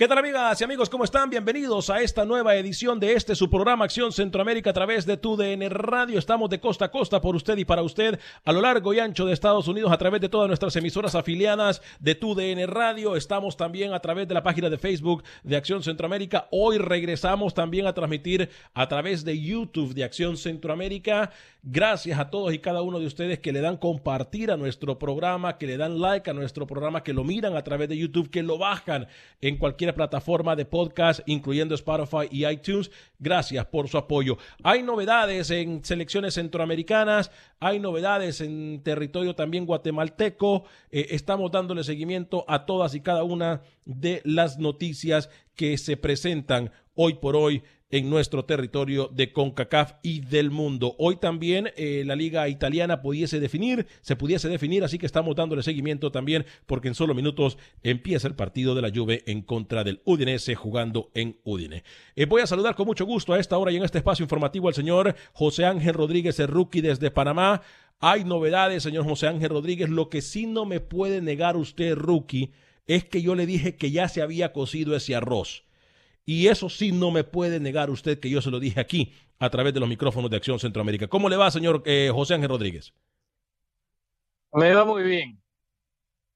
¿Qué tal amigas y amigos? ¿Cómo están? Bienvenidos a esta nueva edición de este su programa Acción Centroamérica a través de TUDN Radio. Estamos de costa a costa por usted y para usted a lo largo y ancho de Estados Unidos a través de todas nuestras emisoras afiliadas de TUDN Radio. Estamos también a través de la página de Facebook de Acción Centroamérica. Hoy regresamos también a transmitir a través de YouTube de Acción Centroamérica. Gracias a todos y cada uno de ustedes que le dan compartir a nuestro programa, que le dan like a nuestro programa, que lo miran a través de YouTube, que lo bajan en cualquier plataforma de podcast, incluyendo Spotify y iTunes. Gracias por su apoyo. Hay novedades en selecciones centroamericanas, hay novedades en territorio también guatemalteco. Eh, estamos dándole seguimiento a todas y cada una de las noticias que se presentan hoy por hoy en nuestro territorio de CONCACAF y del mundo. Hoy también eh, la liga italiana pudiese definir, se pudiese definir, así que estamos dándole seguimiento también porque en solo minutos empieza el partido de la Juve en contra del Udinese jugando en Udine. Eh, voy a saludar con mucho gusto a esta hora y en este espacio informativo al señor José Ángel Rodríguez, el rookie desde Panamá. Hay novedades, señor José Ángel Rodríguez. Lo que sí no me puede negar usted, rookie, es que yo le dije que ya se había cocido ese arroz. Y eso sí no me puede negar usted que yo se lo dije aquí a través de los micrófonos de Acción Centroamérica. ¿Cómo le va, señor eh, José Ángel Rodríguez? Me va muy bien.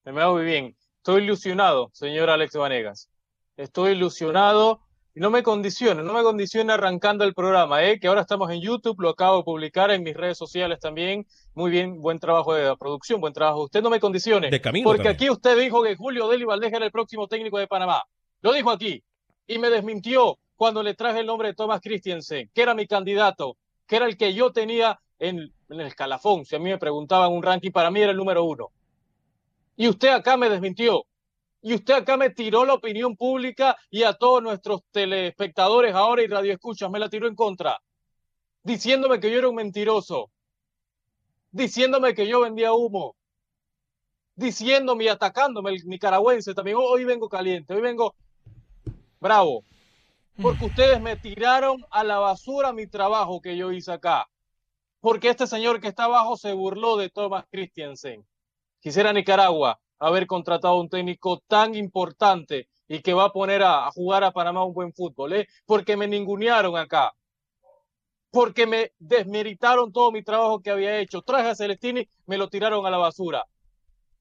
Me va muy bien. Estoy ilusionado, señor Alex Vanegas. Estoy ilusionado y no me condiciona, no me condiciona arrancando el programa, ¿eh? que ahora estamos en YouTube, lo acabo de publicar en mis redes sociales también. Muy bien, buen trabajo de producción, buen trabajo. Usted no me condicione. De camino porque también. aquí usted dijo que Julio Deli Valdés era el próximo técnico de Panamá. Lo dijo aquí y me desmintió cuando le traje el nombre de Thomas Christiansen, que era mi candidato, que era el que yo tenía en, el escalafón. Si a mí me preguntaban un ranking, para mí era el número uno. Y usted acá me desmintió. Y usted acá me tiró la opinión pública y a todos nuestros telespectadores ahora y radioescuchas me la tiró en contra, diciéndome que yo era un mentiroso, diciéndome que yo vendía humo, diciéndome y atacándome el nicaragüense también. Hoy vengo caliente, hoy vengo bravo, porque ustedes me tiraron a la basura mi trabajo que yo hice acá, porque este señor que está abajo se burló de Thomas Christiansen. Quisiera Nicaragua haber contratado a un técnico tan importante y que va a poner a, a jugar a Panamá un buen fútbol, ¿eh? porque me ningunearon acá, porque me desmeritaron todo mi trabajo que había hecho. Traje a Celestini, me lo tiraron a la basura.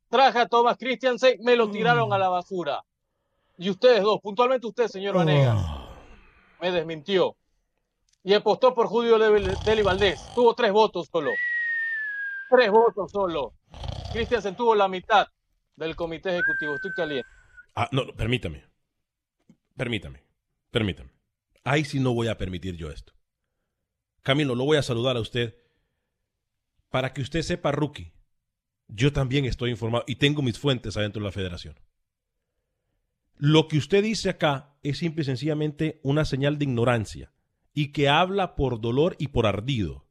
Traje a Thomas Christiansen, me lo tiraron a la basura. Y ustedes dos, puntualmente usted, señor Vanegas, me desmintió. Y apostó por Julio Deli Valdés. Tuvo tres votos solo. Tres votos solo. Christiansen tuvo la mitad del comité ejecutivo. Estoy caliente. Ah, no, no, permítame. permítame, permítame. Ahí sí no voy a permitir yo esto. Camilo, lo voy a saludar a usted. Para que usted sepa, rookie, yo también estoy informado y tengo mis fuentes adentro de la federación. Lo que usted dice acá es simple y sencillamente una señal de ignorancia y que habla por dolor y por ardido.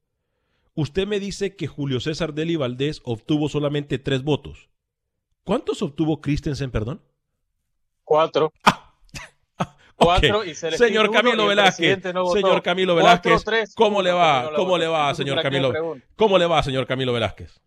Usted me dice que Julio César Deli Valdés obtuvo solamente tres votos. ¿Cuántos obtuvo Christensen, perdón? Cuatro. Cuatro y Señor Camilo Velázquez, señor Camilo Velázquez, ¿cómo le va? ¿Cómo le va, señor Camilo? ¿Cómo le va, señor Camilo Velázquez?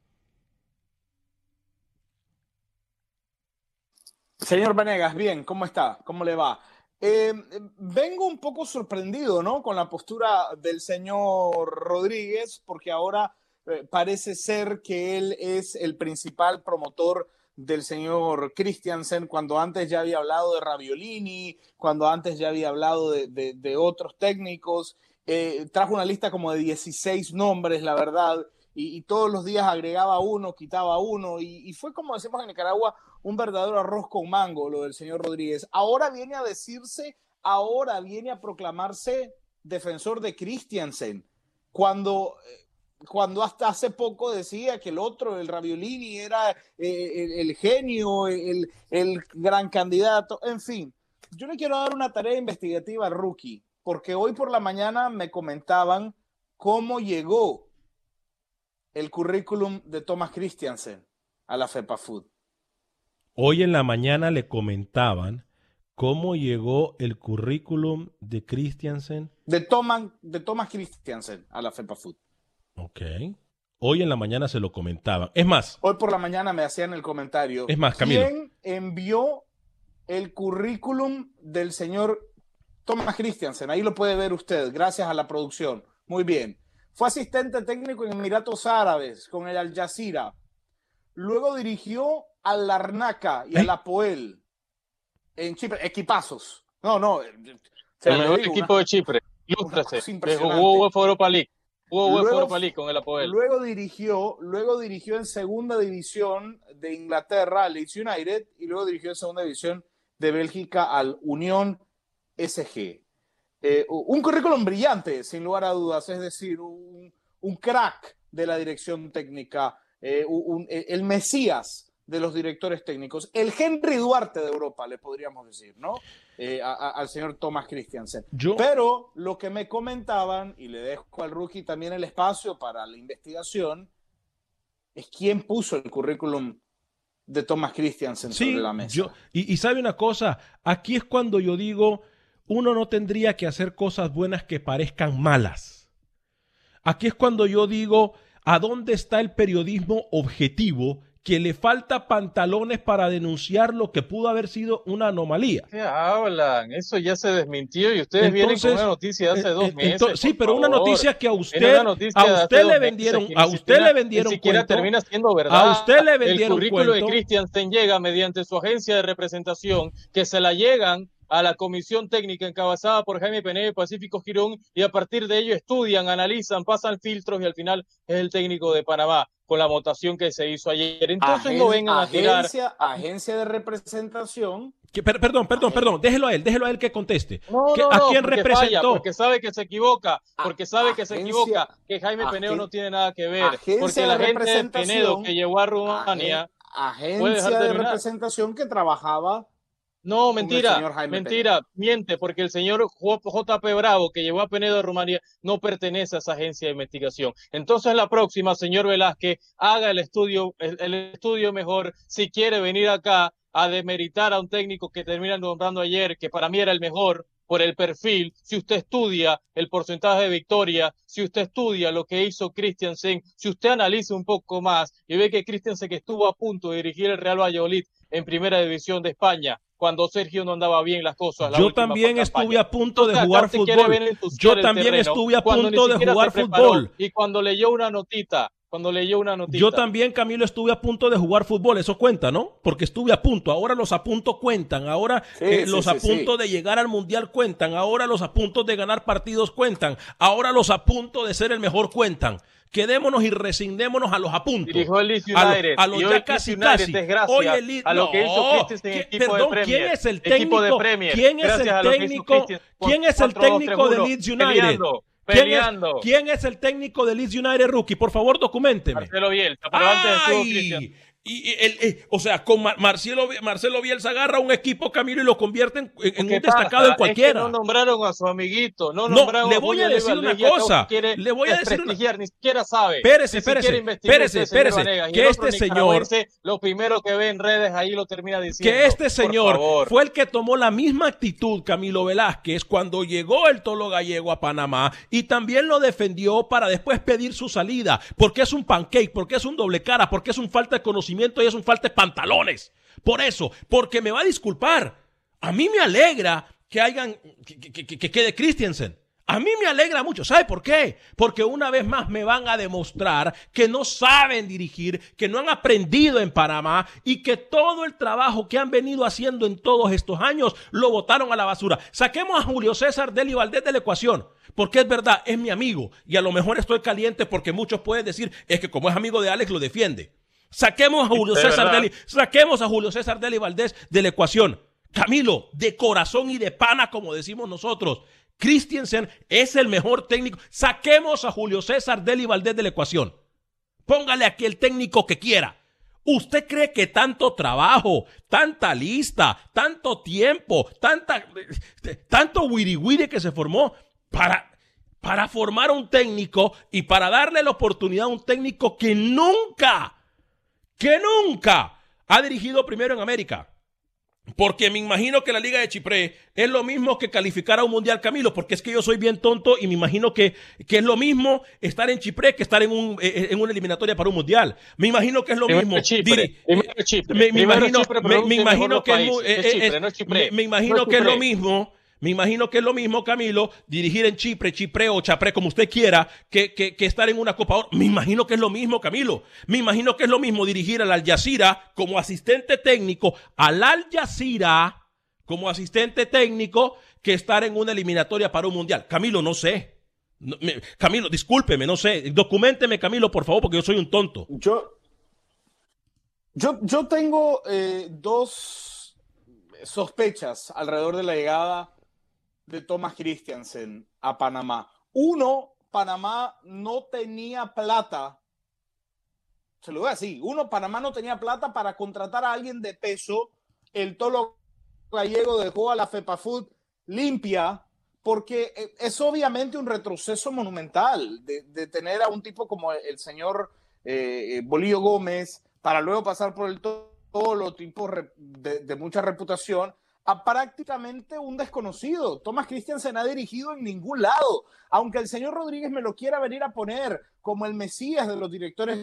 Señor Venegas, bien, ¿cómo está? ¿Cómo le va? Eh, vengo un poco sorprendido, ¿no? Con la postura del señor Rodríguez, porque ahora eh, parece ser que él es el principal promotor del señor Christiansen, cuando antes ya había hablado de Raviolini, cuando antes ya había hablado de, otros técnicos. Eh, trajo una lista como de 16 nombres, la verdad, y, todos los días agregaba uno, quitaba uno, y, fue como decimos en Nicaragua, un verdadero arroz con mango lo del señor Rodríguez. Ahora viene a decirse, ahora viene a proclamarse defensor de Christiansen, cuando, cuando hasta hace poco decía que el otro, el Raviolini, era eh, el, genio, el, el gran candidato, en fin. Yo le quiero dar una tarea investigativa a Rookie, porque hoy por la mañana me comentaban cómo llegó el currículum de Thomas Christiansen a la FEPA Food. Hoy en la mañana le comentaban cómo llegó el currículum de Christiansen. De Thomas, de Thomas Christiansen a la FEPA Food. Ok. Hoy en la mañana se lo comentaban. Es más. Hoy por la mañana me hacían el comentario. Es más, Camilo. ¿Quién envió el currículum del señor Thomas Christiansen? Ahí lo puede ver usted, gracias a la producción. Muy bien. Fue asistente técnico en Emiratos Árabes con el Al Jazeera. Luego dirigió al Larnaca y al Apoel en Chipre. Equipazos. No, no. El mejor equipo de Chipre. Ilústrase. Jugó Europa League. Jugó Europa League con el Apoel. Luego dirigió, luego dirigió en segunda división de Inglaterra al Leeds United y luego dirigió en segunda división de Bélgica al Unión SG. Eh, un currículum brillante, sin lugar a dudas, es decir, un, crack de la dirección técnica, eh, eh, el Mesías de los directores técnicos, el Henry Duarte de Europa, le podríamos decir, ¿no? al señor Thomas Christiansen. Pero lo que me comentaban, y le dejo al rookie también el espacio para la investigación, es quién puso el currículum de Thomas Christiansen sobre la mesa. y, y sabe una cosa, aquí es cuando yo digo uno no tendría que hacer cosas buenas que parezcan malas. Aquí es cuando yo digo, ¿a dónde está el periodismo objetivo que le falta pantalones para denunciar lo que pudo haber sido una anomalía. ¿Qué hablan? Eso ya se desmintió y ustedes vienen con una noticia de hace dos eh, meses. sí, pero una noticia que a usted, a usted le vendieron, a usted le vendieron ni siquiera termina siendo verdad. A usted le vendieron El currículo de Christiansen llega mediante su agencia de representación que se la llegan a la comisión técnica encabezada por Jaime Pené Pacífico Girón y a partir de ello estudian, analizan, pasan filtros y al final es el técnico de Panamá con la votación que se hizo ayer. Entonces no vengan a tirar. Agencia de representación. perdón, perdón, perdón, déjelo a él, déjelo a él que conteste. No, no, ¿A quién representó? porque sabe que se equivoca, porque sabe que se equivoca, que Jaime Penedo no tiene nada que ver, porque la gente de Penedo que llegó a Rumania. Agencia de representación que trabajaba no, mentira, mentira, miente, porque el señor JP Bravo, que llevó a Penedo de Rumanía, no pertenece a esa agencia de investigación. Entonces, la próxima, señor Velázquez, haga el estudio, el, estudio mejor, si quiere venir acá a demeritar a un técnico que termina nombrando ayer, que para mí era el mejor, por el perfil, si usted estudia el porcentaje de victoria, si usted estudia lo que hizo Christiansen, si usted analiza un poco más y ve que Christiansen que estuvo a punto de dirigir el Real Valladolid en primera división de España, cuando Sergio no andaba bien las cosas. yo también estuve a punto de jugar fútbol. Yo también estuve a punto de jugar fútbol. Y cuando leyó una notita, cuando leyó una noticia. Yo también, Camilo, estuve a punto de jugar fútbol, eso cuenta, ¿no? Porque estuve a punto, ahora los a punto cuentan, ahora Sí, eh, sí, los sí, a punto sí. de llegar al mundial cuentan, ahora los a punto de ganar partidos cuentan, ahora los a punto de ser el mejor cuentan. Quedémonos y resignémonos a los apuntos. Dirigió el Leeds lo- United. A los hoy ya casi casi. Hoy el Leeds- a lo que hizo no, Christensen en ¿qué- equipo perdón, de Premier. ¿quién es el técnico? ¿Quién es Gracias el a lo que hizo técnico? ¿Quién es el 4-2-3-1, técnico de Leeds United? Peleando, ¿Quién es, peleando. quién es el técnico de Leeds United, rookie? Por favor, documenteme. Marcelo Bielsa, pero antes estuvo Christian. Y, y el- eh, o sea, con Mar- Marcelo, Marcelo Bielsa agarra un equipo Camilo y lo convierte en, en- en ¿Qué un destacado en Es cualquiera. que no nombraron a su amiguito, no No, nombraron le voy a Julio decir una cosa, le voy a decir una- desprestigiar, ni siquiera sabe. Espérese, espérese, espérese, espérese, que el este señor- Lo primero que ve en redes ahí lo termina diciendo. que este señor fue el que tomó la misma actitud, Camilo Velázquez, cuando llegó el Tolo Gallego a Panamá y también lo defendió para después pedir su salida, porque es un pancake, porque es un doble cara, porque es un falta de conocimiento y es un falta de pantalones. Por eso, porque me va a disculpar. A mí me alegra que hayan, que, que- que- que quede Christensen. A mí me alegra mucho. ¿Sabe por qué? Porque una vez más me van a demostrar que no saben dirigir, que no han aprendido en Panamá y que todo el trabajo que han venido haciendo en todos estos años lo botaron a la basura. Saquemos a Julio César Deli Valdés de la ecuación. Porque es verdad, es mi amigo. Y a lo mejor estoy caliente porque muchos pueden decir, es que como es amigo de Alex, lo defiende. Saquemos a Julio César. Deli, saquemos a Julio César Deli Valdés de la ecuación. Camilo, de corazón y de pana, como decimos nosotros. Christiansen es el mejor técnico. Saquemos a Julio César Deli Valdés de la ecuación. Póngale aquí el técnico que quiera. ¿Usted cree que tanto trabajo, tanta lista, tanto tiempo, tanta, tanto wiri wiri que se formó para, para formar un técnico y para darle la oportunidad a un técnico que nunca, que nunca ha dirigido primero en América? Porque me imagino que la Liga de Chipre es lo mismo que calificar a un mundial, Camilo, porque es que yo soy bien tonto y me imagino que, que es lo mismo estar en Chipre que estar en, un, eh, en una eliminatoria para un mundial. Me imagino que es lo mismo. Me, imagino, que es, eh, eh, lo mismo. Me imagino que es lo mismo, Camilo, dirigir en Chipre, Chipre o Chapre, como usted quiera, que, que, que estar en una Copa Oro. Me imagino que es lo mismo, Camilo. Me imagino que es lo mismo dirigir al Al Jazeera como asistente técnico, al Al Jazeera como asistente técnico, que estar en una eliminatoria para un mundial. Camilo, no sé. Camilo, discúlpeme, no sé. Documenteme, Camilo, por favor, porque yo soy un tonto. Yo, yo, yo tengo eh, dos sospechas alrededor de la llegada de Thomas Christiansen a Panamá. Uno, Panamá no tenía plata. Se lo voy así. Uno, Panamá no tenía plata para contratar a alguien de peso. El Tolo Gallego dejó a la FEPAFUT limpia porque eh, es obviamente un retroceso monumental de, tener a un tipo como el señor eh, Bolillo Gómez para luego pasar por el Tolo, tipo de mucha reputación, a prácticamente un desconocido. Thomas Christiansen ha dirigido en ningún lado, aunque el señor Rodríguez me lo quiera venir a poner como el mesías de los directores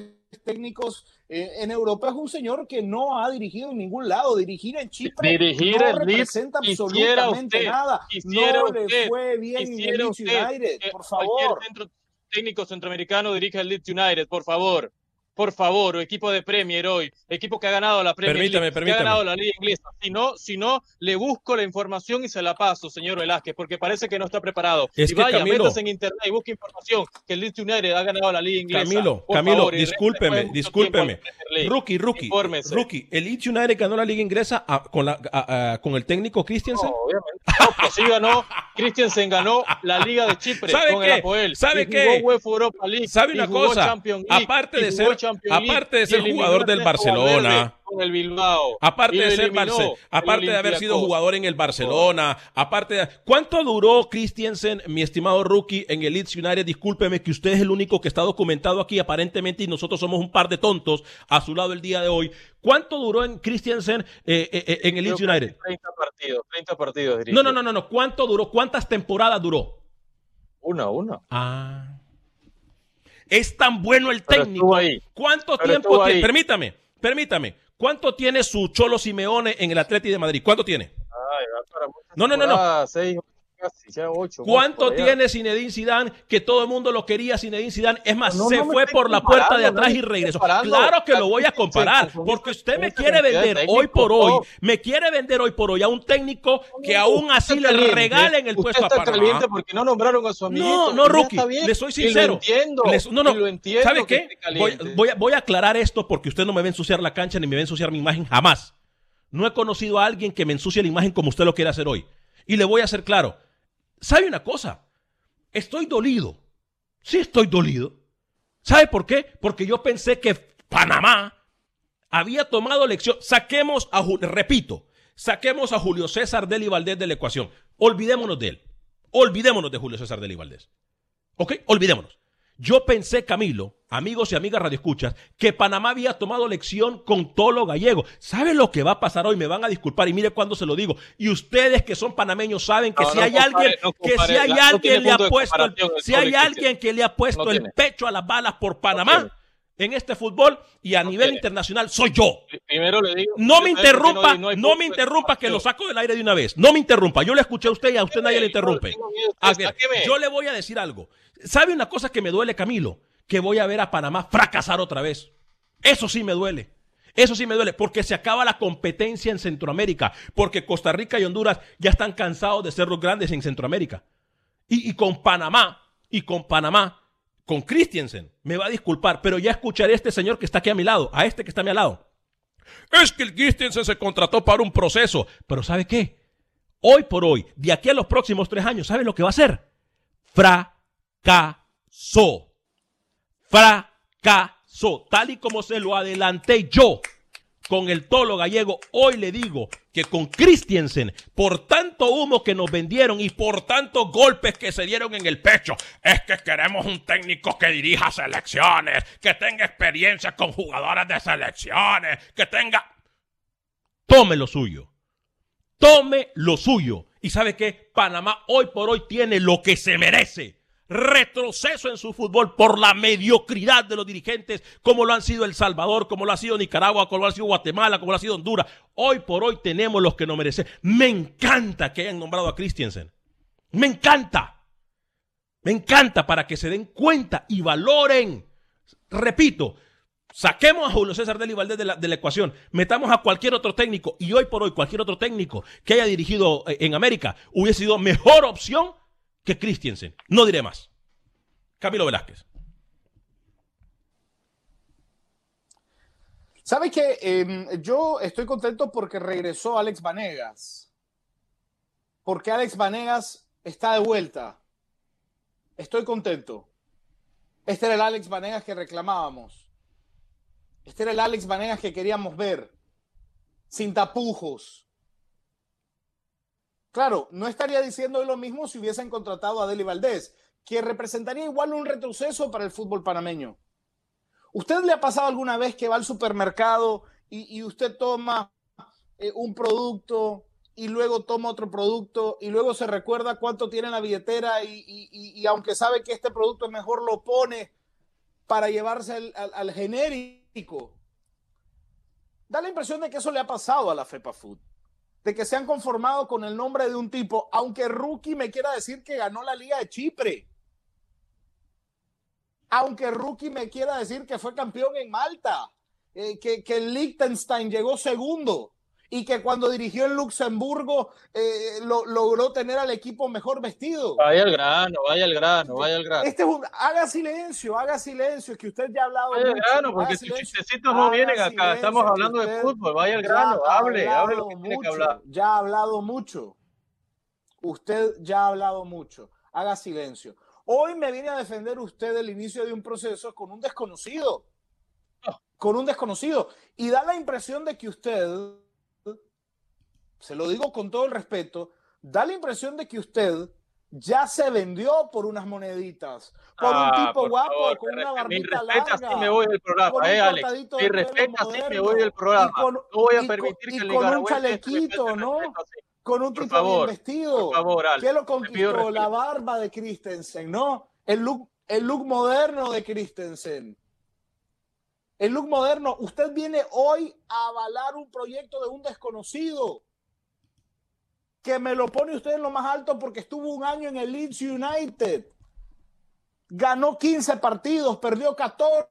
técnicos eh, en Europa, es un señor que no ha dirigido en ningún lado. Dirigir en Chipre Dirigir no representa absolutamente usted, nada. no usted, le fue bien en Leeds United, por cualquier favor. centro técnico centroamericano dirija el Leeds United, por favor. Por favor, o equipo de Premier hoy, equipo que ha ganado la Premier Permítame, League, que ha ganado la Liga Inglesa. Si no, si no, le busco la información y se la paso, señor Velázquez, porque parece que no está preparado. Es y que, vaya, Camilo- métase en internet y busque información que el Leeds United ha ganado la Liga Inglesa. Camilo, Por Camilo, favor, discúlpeme, discúlpeme. Rookie, rookie, Infórmese. rookie. El Leeds United ganó la liga inglesa a- con, la, a- a- con el técnico Christiansen. No, obviamente. No, pues sí ganó. Christiansen ganó la Liga de Chipre ¿Sabe con qué? el Apoel. ¿Sabe y jugó qué? UEFA Europa League. ¿Sabe y una jugó cosa? League, Aparte de ser- Champions League, aparte de ser jugador del Barcelona, Valverde Con el Bilbao. Aparte de ser Barce- aparte de haber sido jugador en el Barcelona, aparte de ¿cuánto duró Christiansen, mi estimado rookie, en el Leeds United? Discúlpeme que usted es el único que está documentado aquí aparentemente y nosotros somos un par de tontos a su lado el día de hoy. ¿Cuánto duró en Christiansen eh, eh, eh, en el Leeds United? 30 partidos, 30 partidos dirigió. No, no, no, no, no. ¿Cuánto duró? ¿Cuántas temporadas duró? Uno, uno. Ah. Es tan bueno el técnico. ¿Cuánto Pero tiempo tiene? ahí. Permítame, permítame. ¿Cuánto tiene su Cholo Simeone en el Atleti de Madrid? ¿Cuánto tiene? Ay, No, no, no, no. seis, casi, ya ocho. ¿Cuánto tiene Zinedine Zidane que todo el mundo lo quería Zinedine Zidane? Es más, No, se no fue por la puerta de atrás y regresó. Claro que lo voy a comparar, porque usted me quiere vender hoy por hoy, me quiere vender hoy por hoy a un técnico que aún así le regalen el puesto a caliente porque no nombraron a su amiguito. No, no, Rookie, le soy sincero. lo entiendo. Les- no, no, entiendo ¿Sabe qué? Voy, a, voy a aclarar esto porque usted no me va a ensuciar la cancha ni me va a ensuciar mi imagen jamás. No he conocido a alguien que me ensucie la imagen como usted lo quiere hacer hoy. Y le voy a hacer claro. ¿Sabe una cosa? Estoy dolido. Sí estoy dolido. ¿Sabe por qué? Porque yo pensé que Panamá había tomado lección. Saquemos a, repito, saquemos a Julio César Deli Valdés de la ecuación. Olvidémonos de él. Olvidémonos de Julio César Deli Valdés. ¿Ok? Olvidémonos. Yo pensé, Camilo, amigos y amigas radioescuchas, que Panamá había tomado lección con Tolo Gallego. ¿Sabe lo que va a pasar hoy? Me van a disculpar y mire cuándo se lo digo. Y ustedes que son panameños saben que No, si no hay compare, alguien, no que si hay la- alguien le ha puesto, el- si hay alguien que le ha puesto el pecho a las balas por Panamá en este fútbol y a nivel internacional soy yo. Primero le digo. No me interrumpa, no me interrumpa que lo saco del aire de una vez. No me interrumpa. Yo le escuché a usted y a usted nadie le interrumpe. A ver, yo le voy a decir algo. ¿Sabe una cosa que me duele, Camilo? Que voy a ver a Panamá fracasar otra vez. Eso sí me duele. Eso sí me duele, porque se acaba la competencia en Centroamérica, porque Costa Rica y Honduras ya están cansados de ser los grandes en Centroamérica. Y, y con Panamá, y con Panamá, con Christiansen, me va a disculpar, pero ya escucharé a este señor que está aquí a mi lado, a este que está a mi lado. Es que el Christiansen se contrató para un proceso. Pero ¿sabe qué? Hoy por hoy, de aquí a los próximos tres años, ¿sabe lo que va a hacer? Fracasó. Fracasó. Tal y como se lo adelanté yo con el tolo gallego, hoy le digo que con Christiansen, por tanto humo que nos vendieron y por tantos golpes que se dieron en el pecho, es que queremos un técnico que dirija selecciones, que tenga experiencia con jugadores de selecciones, que tenga... Tome lo suyo. Tome lo suyo. Y sabe que Panamá hoy por hoy tiene lo que se merece. Retroceso en su fútbol por la mediocridad de los dirigentes, como lo han sido El Salvador, como lo ha sido Nicaragua, como lo ha sido Guatemala, como lo ha sido Honduras. Hoy por hoy tenemos los que nos merecen. Me encanta que hayan nombrado a Christiansen. Me encanta. Me encanta para que se den cuenta y valoren. Repito, Saquemos a Julio César Deli Valdés de la, de la ecuación, metamos a cualquier otro técnico y hoy por hoy cualquier otro técnico que haya dirigido eh, en América hubiese sido mejor opción que Christiansen. No diré más. Camilo Velázquez. ¿Sabe qué? Eh, yo estoy contento porque regresó Alex Vanegas. Porque Alex Vanegas está de vuelta. Estoy contento. Este era el Alex Vanegas que reclamábamos. Este era el Alex Vanegas que queríamos ver. Sin tapujos. Claro, no estaría diciendo lo mismo si hubiesen contratado a Deli Valdés, que representaría igual un retroceso para el fútbol panameño. ¿Usted le ha pasado alguna vez que va al supermercado y, usted toma eh, un producto y luego toma otro producto y luego se recuerda cuánto tiene en la billetera y, aunque sabe que este producto es mejor, lo pone para llevarse al genérico? Da la impresión de que eso le ha pasado a la FEPA Food. De que se han conformado con el nombre de un tipo, aunque Rookie me quiera decir que ganó la Liga de Chipre. Aunque Rookie me quiera decir que fue campeón en Malta, eh, que, que Liechtenstein llegó segundo y que cuando dirigió en Luxemburgo eh, lo- logró tener al equipo mejor vestido. Vaya al grano, vaya al grano, vaya al grano. Este es un- haga silencio, haga silencio, que usted ya ha hablado Vaya al mucho. grano, porque sus chistecitos no vienen acá. silencio, Estamos hablando de fútbol. Vaya al grano, ha hable, hable lo que tiene que mucho, hablar. Ya ha hablado mucho. Usted ya ha hablado mucho. Haga silencio. Hoy me viene a defender usted el inicio de un proceso con un desconocido. Con un desconocido. Y da la impresión de que usted, se lo digo con todo el respeto, da la impresión de que usted ya se vendió por unas moneditas, por Ah, un tipo por guapo, favor, con una barbita respeta, larga. así me voy del programa, con eh, Alex. pelo respeta, así me moderno, voy del programa. y con- no voy a con- permitir y que el con un chalequito, ¿no? respeto con un Por tipo favor, bien vestido. por favor, Alex, ¿Qué lo conquistó? La barba de Christensen, ¿no? El look, el look moderno de Christensen. El look moderno. Usted viene hoy a avalar un proyecto de un desconocido. Que me lo pone usted en lo más alto porque estuvo un año en el Leeds United. Ganó 15 partidos, perdió 14.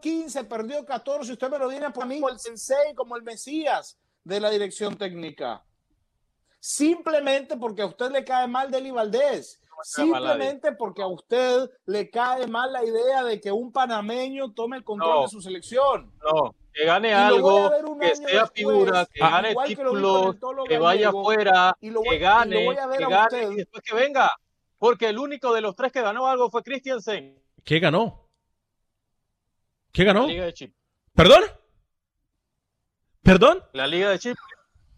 15, perdió 14. Usted me lo viene por mí como el sensei, como el mesías de la dirección técnica. Simplemente porque a usted le cae mal Deli Valdés. Simplemente porque a usted le cae mal la idea de que un panameño tome el control No. de su selección. No, que gane algo, que sea después, figura, que ah, gane que títulos, el Tolo que vaya afuera, que gane, que gane y después que venga. Porque el único de los tres que ganó algo fue Christiansen, ¿Qué ganó? ¿Qué la ganó? Liga de Chipre. ¿Perdón? ¿Perdón? La Liga de Chipre.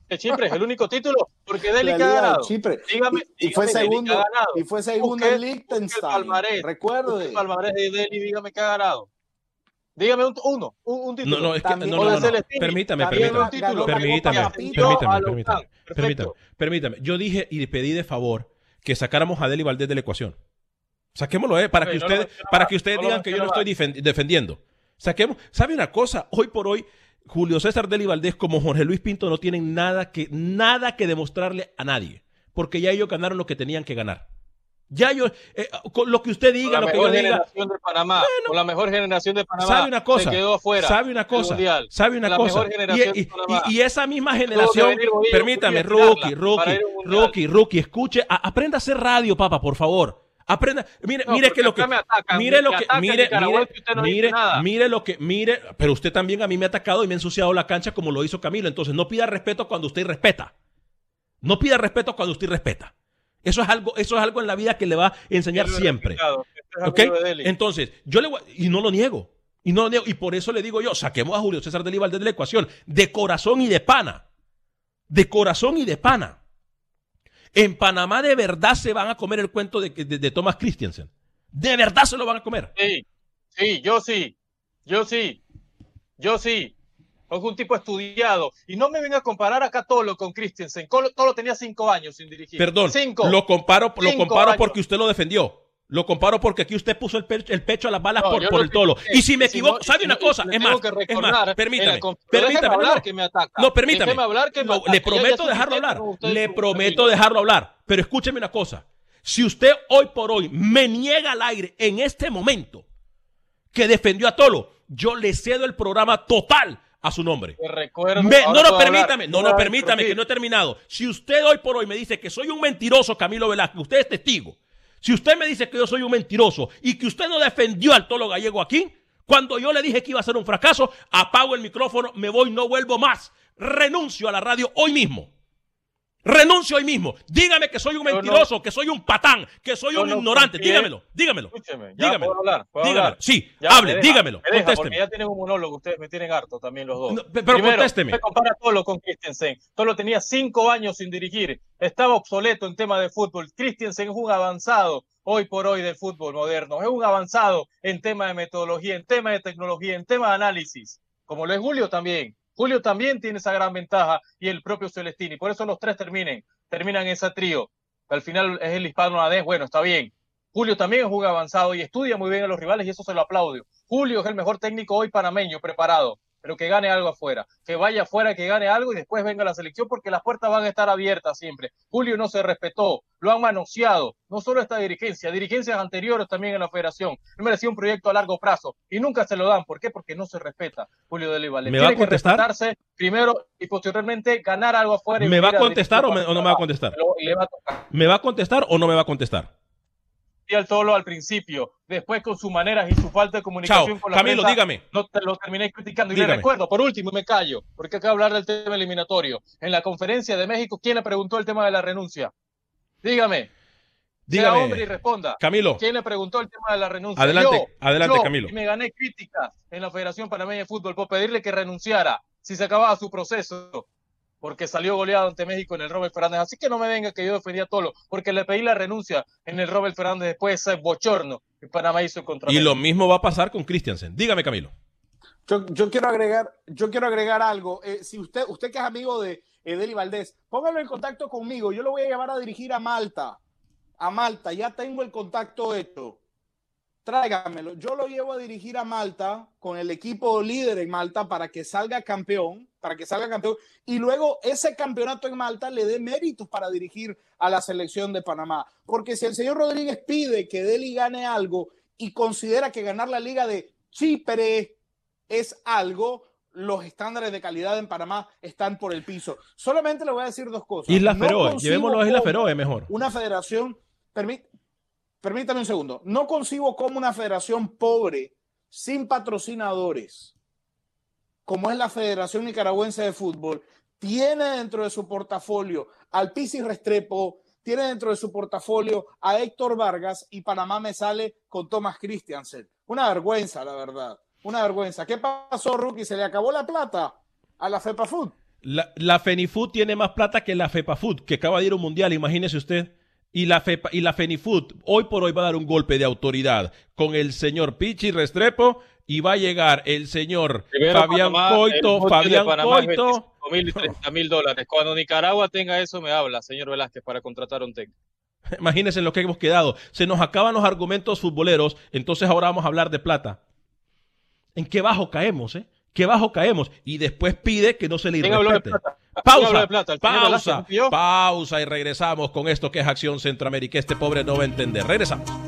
De Chipre es el único título, porque Deli La que ha de ganado. Chipre. Dígame, y, y fue segundo, que y fue segundo en Liechtenstein. Recuerde. el palmarés de Deli, dígame que ha ganado. Dígame un, uno, un, un título. No, no, es que, También- no, no, no, no. Permítame, permítame. un título. Permítame, permítame, permítame, permítame, permítame. Yo dije y le pedí de favor que sacáramos a Deli Valdés de la ecuación. Saquémoslo, eh, para que no ustedes, para que ustedes no digan que yo mencionaba estoy defendiendo. Saquemos, ¿sabe una cosa? Hoy por hoy, Julio César Deli Valdés como Jorge Luis Pinto no tienen nada que, nada que demostrarle a nadie. Porque ya ellos ganaron lo que tenían que ganar. Ya ellos, eh, con lo que usted diga, lo que yo mejor diga, generación de Panamá, con la mejor generación de Panamá, sabe una cosa, se quedó afuera. sabe una cosa, Mundial. sabe una cosa. Y, y- de Panamá. y- y esa misma generación, permítame, rookie, rookie, rookie, rookie, escuche, a- aprenda a hacer radio, papá, por favor. Aprenda, mire, No, mire que lo que, atacan, mire lo que, mire, mire, no mire, mire lo que, mire, pero usted también a mí me ha atacado y me ha ensuciado la cancha como lo hizo Camilo. Entonces no pida respeto cuando usted respeta. No pida respeto cuando usted respeta. Eso es algo, eso es algo en la vida que le va a enseñar siempre. este. Entonces, yo le voy, y no lo niego. Y no lo niego. Y por eso le digo yo, saquemos a Julio César Deli Valdés de la ecuación. De corazón y de pana. De corazón y de pana. En Panamá de verdad se van a comer el cuento de, de, de Thomas Christiansen. De verdad se lo van a comer. Sí, sí, yo sí, yo sí, yo sí. Es un tipo estudiado. Y no me venga a comparar acá Tolo con Christensen. Tolo tenía cinco años sin dirigir. Perdón, Cinco. lo comparo, lo Cinco comparo años. porque usted lo defendió. Lo comparo porque aquí usted puso el, pe- el pecho a las balas No, por, el tolo. Y si me si equivoco, no- ¿sabe una cosa? Es más, que es más, permítame, permítame, hablar no. que me ataca. No, permítame. Déjeme hablar que me No, ataca. le prometo ya dejarlo hablar. Le prometo dejarlo hablar. Pero escúcheme una cosa. Si usted hoy por hoy me niega al aire en este momento que defendió a Tolo, yo le cedo el programa total a su nombre. Recuerdo, Me- no, no, hablar. permítame, no, no, permítame, que no he terminado. Si usted hoy por hoy me dice que soy un mentiroso, Camilo Velázquez, usted es testigo. Si usted me dice que yo soy un mentiroso y que usted no defendió al Tolo Gallego aquí, cuando yo le dije que iba a ser un fracaso, apago el micrófono, me voy, no vuelvo más. Renuncio a la radio hoy mismo. Renuncio hoy mismo. Dígame que soy un no- mentiroso, que soy un patán, que soy un no ignorante. confié- Dígamelo, dígamelo. Escúcheme, ya Dígamelo. puedo hablar, puedo Dígamelo. hablar. Sí, Ya, hable, me deja, dígamelo. me deja, Contésteme. Porque ya tienen un monólogo, ustedes me tienen harto también los dos. No, pero Primero, contésteme. usted compara Tolo con Christensen. Tolo tenía cinco años sin dirigir. Estaba obsoleto en tema de fútbol. Christensen es un avanzado hoy por hoy del fútbol moderno. Es un avanzado en tema de metodología, en tema de tecnología, en tema de análisis. Como lo es Julio también. Julio también tiene esa gran ventaja y el propio Celestini. Por eso los tres terminen, terminan ese trío. Al final es el hispano Nadés. Bueno, está bien. Julio también un avanzado y estudia muy bien a los rivales y eso se lo aplaudo. Julio es el mejor técnico hoy panameño, preparado, pero que gane algo afuera, que vaya afuera, que gane algo y después venga la selección porque las puertas van a estar abiertas siempre. Julio no se respetó, lo han manoseado, no solo esta dirigencia, dirigencias anteriores también en la federación. Él merecía un proyecto a largo plazo y nunca se lo dan. ¿Por qué? Porque no se respeta Julio de Valle. ¿Me va a Tiene que contestar? respetarse primero y posteriormente ganar algo afuera. y ¿Me va a contestar o, dirigir me- o no me va a contestar? Lo- y le va a tocar ¿Me va a contestar o no me va a contestar? Al Tolo al principio, después con sus maneras y su falta de comunicación Chao. con la Camilo, prensa, dígame. No te lo terminé criticando. Y Dígame. le recuerdo, por último, y me callo, porque hay que hablar del tema eliminatorio. En la conferencia de México, ¿quién le preguntó el tema de la renuncia? Dígame. Sea hombre y Dígame. responda. Camilo. ¿Quién le preguntó el tema de la renuncia? Adelante, Yo, adelante, yo, Camilo. Y me gané críticas en la Federación Panameña de Fútbol por pedirle que renunciara si se acababa su proceso, porque salió goleado ante México en el Robert Fernández. Así que no me venga que yo defendía a Tolo, porque le pedí la renuncia en el Robert Fernández después de ese bochorno que Panamá hizo contra Y México. lo mismo va a pasar con Christiansen. Dígame, Camilo. Yo, yo quiero agregar, yo quiero agregar algo. Eh, si usted, usted que es amigo de Edeli Valdés, póngalo en contacto conmigo. Yo lo voy a llevar a dirigir a Malta. A Malta, ya tengo el contacto hecho. Tráigamelo. Yo lo llevo a dirigir a Malta con el equipo líder en Malta para que salga campeón para que salga campeón y luego ese campeonato en Malta le dé méritos para dirigir a la selección de Panamá. Porque si el señor Rodríguez pide que Deli gane algo y considera que ganar la liga de Chipre es algo, los estándares de calidad en Panamá están por el piso. Solamente le voy a decir dos cosas. Isla Feroe, llevémoslo a Isla Feroe mejor. Una federación, permítame un segundo, no concibo como una federación pobre, sin patrocinadores, como es la Federación Nicaragüense de Fútbol, tiene dentro de su portafolio al Pisi Restrepo, tiene dentro de su portafolio a Héctor Vargas y Panamá me sale con Thomas Christiansen. Una vergüenza, la verdad. Una vergüenza. ¿Qué pasó, Rookie? ¿Se le acabó la plata a la FEPA? La, la tiene más plata que la FEPA Food, que acaba de ir un mundial, imagínese usted. Y la, FEPA, y la hoy por hoy va a dar un golpe de autoridad con el señor Pichi Restrepo y va a llegar el señor Fabián Coito, Fabián Coito. mil mil dólares. Cuando Nicaragua tenga eso, me habla, señor Velázquez, para contratar un técnico. Imagínense en lo que hemos quedado. Se nos acaban los argumentos futboleros, entonces ahora vamos a hablar de plata. ¿En qué bajo caemos, eh? ¿Qué bajo caemos? Y después pide que no se le irrespete. Pausa, pausa, pausa y regresamos con esto que es Acción Centroamérica. Este pobre no va a entender. Regresamos.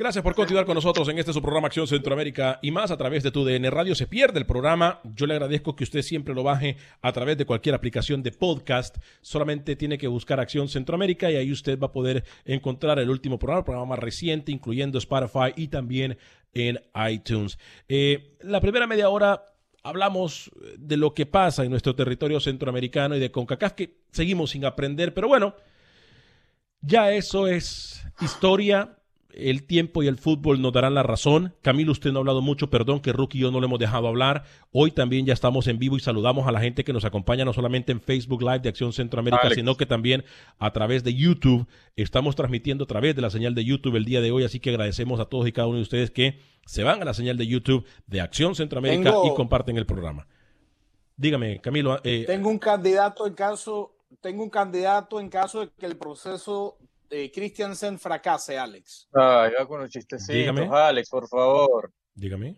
Gracias por continuar con nosotros en este su programa Acción Centroamérica y más a través de tu DN Radio. Se pierde el programa. Yo le agradezco que usted siempre lo baje a través de cualquier aplicación de podcast. Solamente tiene que buscar Acción Centroamérica y ahí usted va a poder encontrar el último programa, el programa más reciente, incluyendo Spotify y también en iTunes. Eh, la primera media hora hablamos de lo que pasa en nuestro territorio centroamericano y de CONCACAF, que seguimos sin aprender, pero bueno, ya eso es historia el tiempo y el fútbol nos darán la razón. Camilo, usted no ha hablado mucho, perdón que Rookie y yo no le hemos dejado hablar. Hoy también ya estamos en vivo y saludamos a la gente que nos acompaña no solamente en Facebook Live de Acción Centroamérica, sino que también a través de YouTube. Estamos transmitiendo a través de la señal de YouTube el día de hoy, así que agradecemos a todos y cada uno de ustedes que se van a la señal de YouTube de Acción Centroamérica y comparten el programa. Dígame, Camilo. Eh, tengo un candidato en caso, tengo un candidato en caso de que el proceso eh, Christiansen fracase, Alex? Ay, va con los chistecitos, Alex, por favor. Dígame.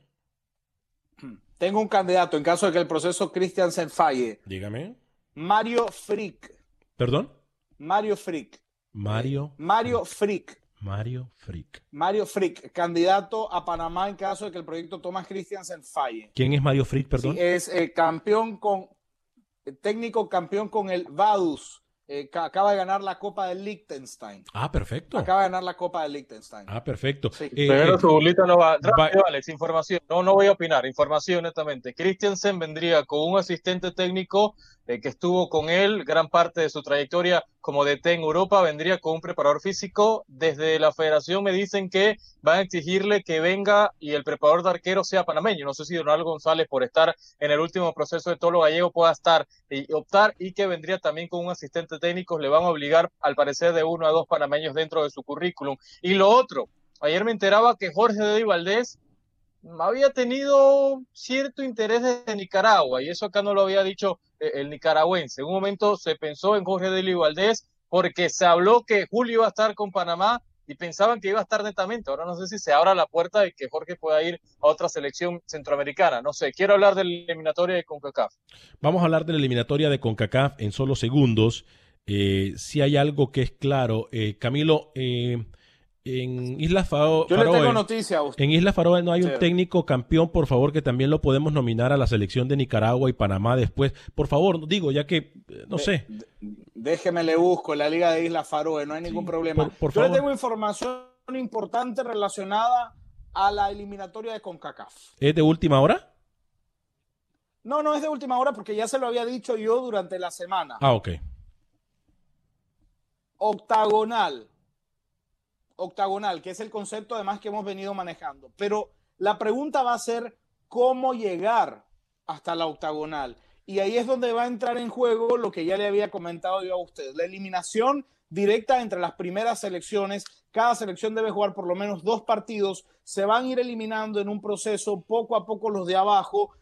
Tengo un candidato en caso de que el proceso Christiansen falle. Dígame. Mario Frick. ¿Perdón? Mario Frick. Mario. Mario Frick. Mario Frick. Mario Frick, candidato a Panamá en caso de que el proyecto Thomas Christiansen falle. ¿Quién es Mario Frick, perdón? es eh, campeón con, técnico campeón con el Vadus eh, acaba de ganar la Copa de Liechtenstein. Ah, perfecto. Acaba de ganar la Copa de Liechtenstein. Ah, perfecto. Eh, Pero eh, su bolita no va. Rápido, Alex, información. No, no voy a opinar. Información, netamente. Christiansen vendría con un asistente técnico eh, que estuvo con él gran parte de su trayectoria como DT en Europa, vendría con un preparador físico. Desde la federación me dicen que van a exigirle que venga y el preparador de arquero sea panameño. No sé si Donaldo González, por estar en el último proceso de Tolo Gallego, pueda estar y optar y que vendría también con un asistente técnico. Le van a obligar, al parecer, de uno a dos panameños dentro de su currículum. Y lo otro, ayer me enteraba que Jorge de Valdés había tenido cierto interés desde Nicaragua y eso acá no lo había dicho el nicaragüense. En un momento se pensó en Jorge Deli Valdés porque se habló que Julio iba a estar con Panamá y pensaban que iba a estar netamente. Ahora no sé si se abra la puerta de que Jorge pueda ir a otra selección centroamericana. No sé, quiero hablar de la eliminatoria de CONCACAF. Vamos a hablar de la eliminatoria de CONCACAF en solo segundos. Eh, si hay algo que es claro, eh, Camilo, eh, en Isla Faroe. Yo le tengo noticia a En Isla Faroe no hay un técnico campeón, por favor, que también lo podemos nominar a la selección de Nicaragua y Panamá después. Por favor, digo, ya que, eh, no sé. Déjeme le busco en la Liga de Isla Faroe, no hay ningún problema. Por, Yo le tengo información importante relacionada a la eliminatoria de CONCACAF. ¿Es de última hora? No, no es de última hora porque ya se lo había dicho yo durante la semana. Ah, ok. octagonal. Octagonal, que es el concepto además que hemos venido manejando. Pero la pregunta va a ser cómo llegar hasta la octagonal. Y ahí es donde va a entrar en juego lo que ya le había comentado yo a usted, la eliminación directa entre las primeras selecciones. Cada selección debe jugar por lo menos dos partidos. Se van a ir eliminando en un proceso poco a poco los de abajo.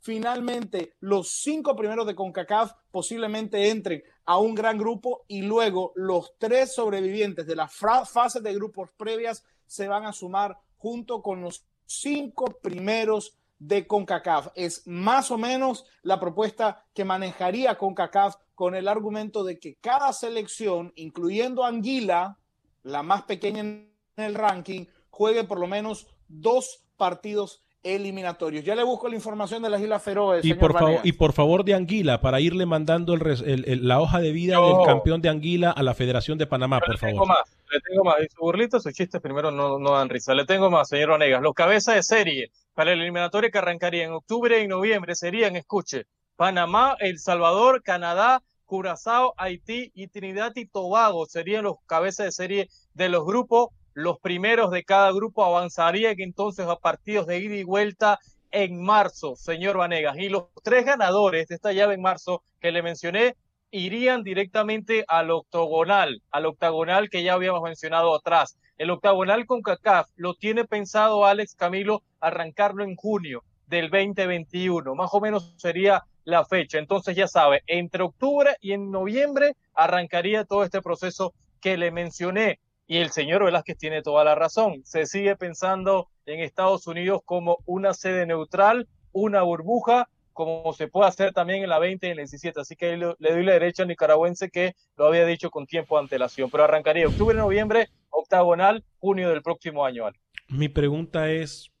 Finalmente, los cinco primeros de CONCACAF posiblemente entren a un gran grupo y luego los tres sobrevivientes de las fases de grupos previas se van a sumar junto con los cinco primeros de CONCACAF. Es más o menos la propuesta que manejaría CONCACAF con el argumento de que cada selección, incluyendo Anguila, la más pequeña en el ranking, juegue por lo menos dos partidos eliminatorios. Ya le busco la información de las Islas Feroe. Y por, favor, y por favor de Anguila, para irle mandando el, la hoja de vida del campeón de Anguila a la Federación de Panamá, por favor. Tengo más, le tengo más. Y su burlito, sus chistes primero no, no dan risa. Le tengo más, señor Onegas. Los cabezas de serie para el eliminatorio que arrancaría en octubre y noviembre serían, escuche, Panamá, El Salvador, Canadá, Curazao, Haití y Trinidad y Tobago serían los cabezas de serie de los grupos los primeros de cada grupo avanzarían entonces a partidos de ida y vuelta en marzo, señor Vanegas. Y los tres ganadores de esta llave en marzo que le mencioné irían directamente al octogonal, al octagonal que ya habíamos mencionado atrás. El octagonal con CACAF lo tiene pensado Alex Camilo arrancarlo en junio del 2021, más o menos sería la fecha. Entonces ya sabe, entre octubre y en noviembre arrancaría todo este proceso que le mencioné. Y el señor Velázquez tiene toda la razón. Se sigue pensando en Estados Unidos como una sede neutral, una burbuja, como se puede hacer también en la 20 y en la 17. Así que le, doy la derecha al nicaragüense que lo había dicho con tiempo de antelación. Pero arrancaría octubre, noviembre, octagonal, junio del próximo año. Mi pregunta es,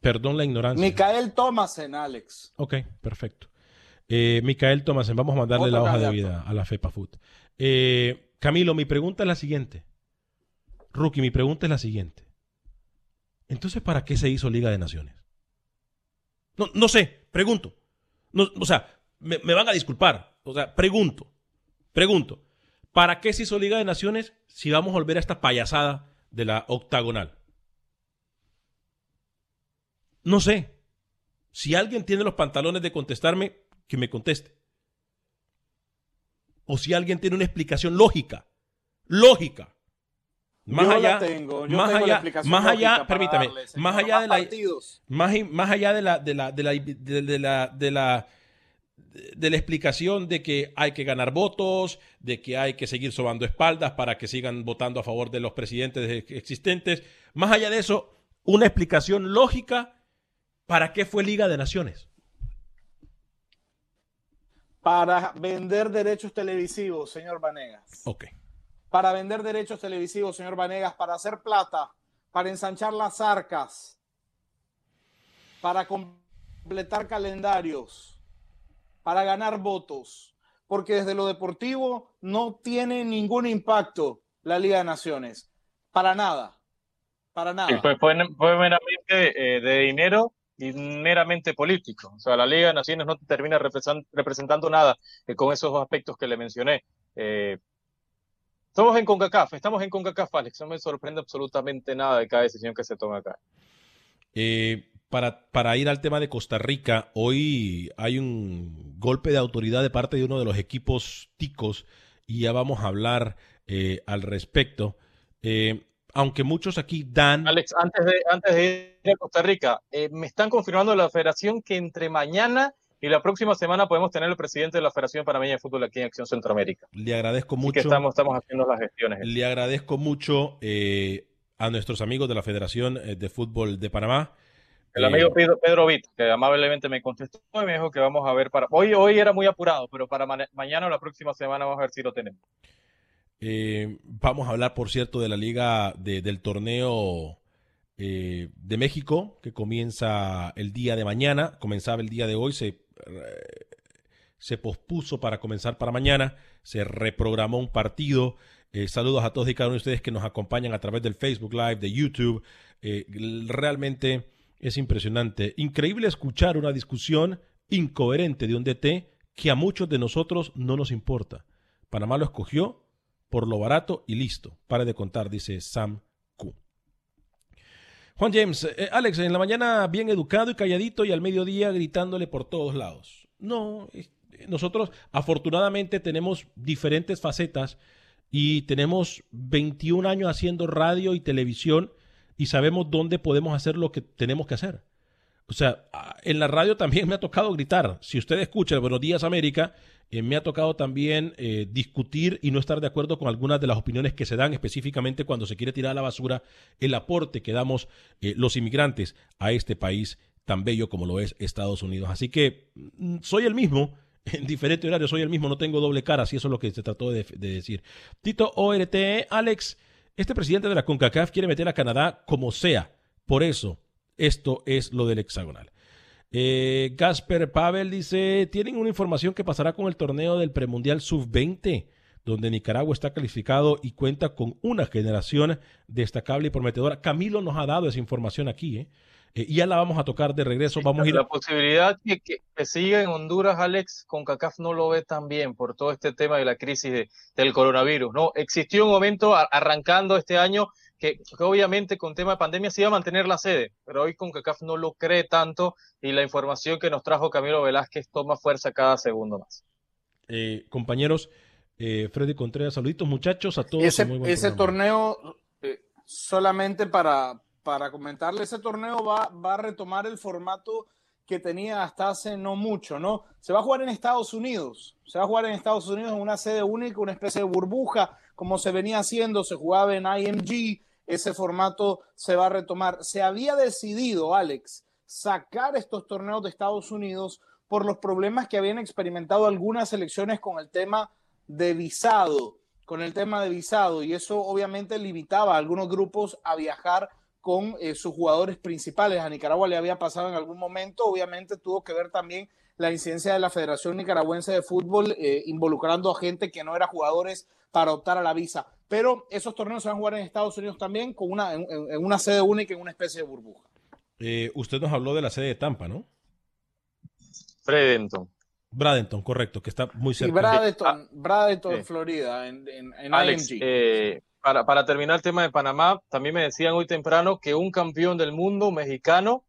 perdón la ignorancia. Micael Thomasen, Alex. Ok, perfecto. Eh, Micael Thomasen, vamos a mandarle la hoja de vida a la FEPA Food. Eh, Camilo, mi pregunta es la siguiente. Rookie, mi pregunta es la siguiente. Entonces, ¿para qué se hizo Liga de Naciones? No, no sé, pregunto. o sea, me, me, van a disculpar. O sea, pregunto. Pregunto. ¿Para qué se hizo Liga de Naciones si vamos a volver a esta payasada de la octagonal? No sé. Si alguien tiene los pantalones de contestarme, que me conteste o si alguien tiene una explicación lógica. Lógica. Más allá, más allá, más allá, permítame, más allá de la, más, más, allá de la, de la, de la, de la, de la, de la explicación de que hay que ganar votos, de que hay que seguir sobando espaldas para que sigan votando a favor de los presidentes existentes. Más allá de eso, una explicación lógica para qué fue Liga de Naciones para vender derechos televisivos, señor Vanegas. Ok. Para vender derechos televisivos, señor Vanegas, para hacer plata, para ensanchar las arcas, para completar calendarios, para ganar votos, porque desde lo deportivo no tiene ningún impacto la Liga de Naciones. Para nada. Para nada. pues fue, meramente eh, de dinero y meramente político. O sea, la Liga de Naciones no termina representando nada eh, con esos aspectos que le mencioné. Eh, estamos en CONCACAF, estamos en CONCACAF, Alex. No me sorprende absolutamente nada de cada decisión que se toma acá. Eh, para, para ir al tema de Costa Rica, hoy hay un golpe de autoridad de parte de uno de los equipos ticos y ya vamos a hablar al respecto. Eh, aunque muchos aquí dan... Alex, antes de, antes de ir a Costa Rica, eh, me están confirmando la federación que entre mañana y la próxima semana podemos tener el presidente de la Federación Panameña de Fútbol aquí en Acción Centroamérica. Le agradezco mucho. que estamos, estamos haciendo las gestiones. Le agradezco mucho eh, a nuestros amigos de la Federación eh, de Fútbol de Panamá. El amigo Pedro, Pedro Vitt, que amablemente me contestó y me dijo que vamos a ver para... Hoy, hoy era muy apurado, pero para mañana o la próxima semana vamos a ver si lo tenemos. Eh, vamos a hablar, por cierto, de la liga del torneo eh, de México, que comienza el día de mañana, comenzaba el día de hoy, se, eh, se pospuso para comenzar para mañana, se reprogramó un partido. saludos a todos y cada uno de ustedes que nos acompañan a través del Facebook Live, de YouTube. realmente es impresionante. Increíble escuchar una discusión incoherente de un DT que a muchos de nosotros no nos importa Panamá lo escogió por lo barato y listo. Pare de contar, dice Sam Q. Juan James, eh, Alex, en la mañana bien educado y calladito y al mediodía gritándole por todos lados. No, nosotros afortunadamente tenemos diferentes facetas y tenemos 21 años haciendo radio y televisión y sabemos dónde podemos hacer lo que tenemos que hacer. O sea, en la radio también me ha tocado gritar. Si usted escucha Buenos Días América, eh, me ha tocado también eh, discutir y no estar de acuerdo con algunas de las opiniones que se dan, específicamente cuando se quiere tirar a la basura el aporte que damos eh, los inmigrantes a este país tan bello como lo es Estados Unidos. Así que mm, soy el mismo, en diferente horario soy el mismo, no tengo doble cara, si eso es lo que se trató de, de decir. Tito ORT, Alex, este presidente de la CONCACAF quiere meter a Canadá como sea. Por eso, esto es lo del hexagonal. Eh, Gasper Pavel dice, ¿tienen una información que pasará con el torneo del premundial sub-20? donde Nicaragua está calificado y cuenta con una generación destacable y prometedora. Camilo nos ha dado esa información aquí, ¿eh? eh y ya la vamos a tocar de regreso. Vamos a ir... La posibilidad que, que, siga en Honduras, Alex, con CACAF no lo ve tan bien por todo este tema de la crisis del coronavirus. ¿no? Existió un momento arrancando este año que, obviamente con tema de pandemia se iba a mantener la sede, pero hoy con CACAF no lo cree tanto y la información que nos trajo Camilo Velázquez toma fuerza cada segundo más. Eh, compañeros, eh, Freddy Contreras, saluditos muchachos a todos. Ese, ese torneo, eh, solamente para, para comentarle, ese torneo va, va a retomar el formato que tenía hasta hace no mucho, ¿no? Se va a jugar en Estados Unidos, se va a jugar en Estados Unidos en una sede única, una especie de burbuja, como se venía haciendo, se jugaba en IMG, ese formato se va a retomar. Se había decidido, Alex, sacar estos torneos de Estados Unidos por los problemas que habían experimentado algunas selecciones con el tema de visado, con el tema de visado, y eso obviamente limitaba a algunos grupos a viajar con eh, sus jugadores principales. A Nicaragua le había pasado en algún momento, obviamente tuvo que ver también la incidencia de la Federación Nicaragüense de Fútbol eh, involucrando a gente que no era jugadores para optar a la visa. Pero esos torneos se van a jugar en Estados Unidos también con una, en, una sede única, en una especie de burbuja. Eh, usted nos habló de la sede de Tampa, ¿no? Bradenton. Bradenton, correcto, que está muy cerca. Bradenton, Bradenton Florida, en, en, Alex, para, para terminar el tema de Panamá, también me decían hoy temprano que un campeón del mundo mexicano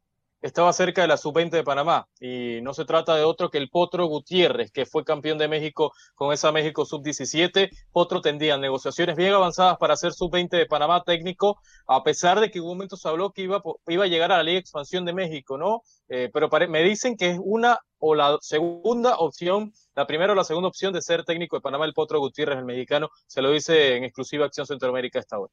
estaba cerca de la sub-20 de Panamá y no se trata de otro que el Potro Gutiérrez, que fue campeón de México con esa México sub-17. Potro tendría negociaciones bien avanzadas para ser sub-20 de Panamá técnico, a pesar de que en un momento se habló que iba, iba a llegar a la Liga Expansión de México, ¿no? Eh, pero me dicen que es una o la segunda opción, la primera o la segunda opción de ser técnico de Panamá, el Potro Gutiérrez, el mexicano, se lo dice en exclusiva Acción Centroamérica esta hora.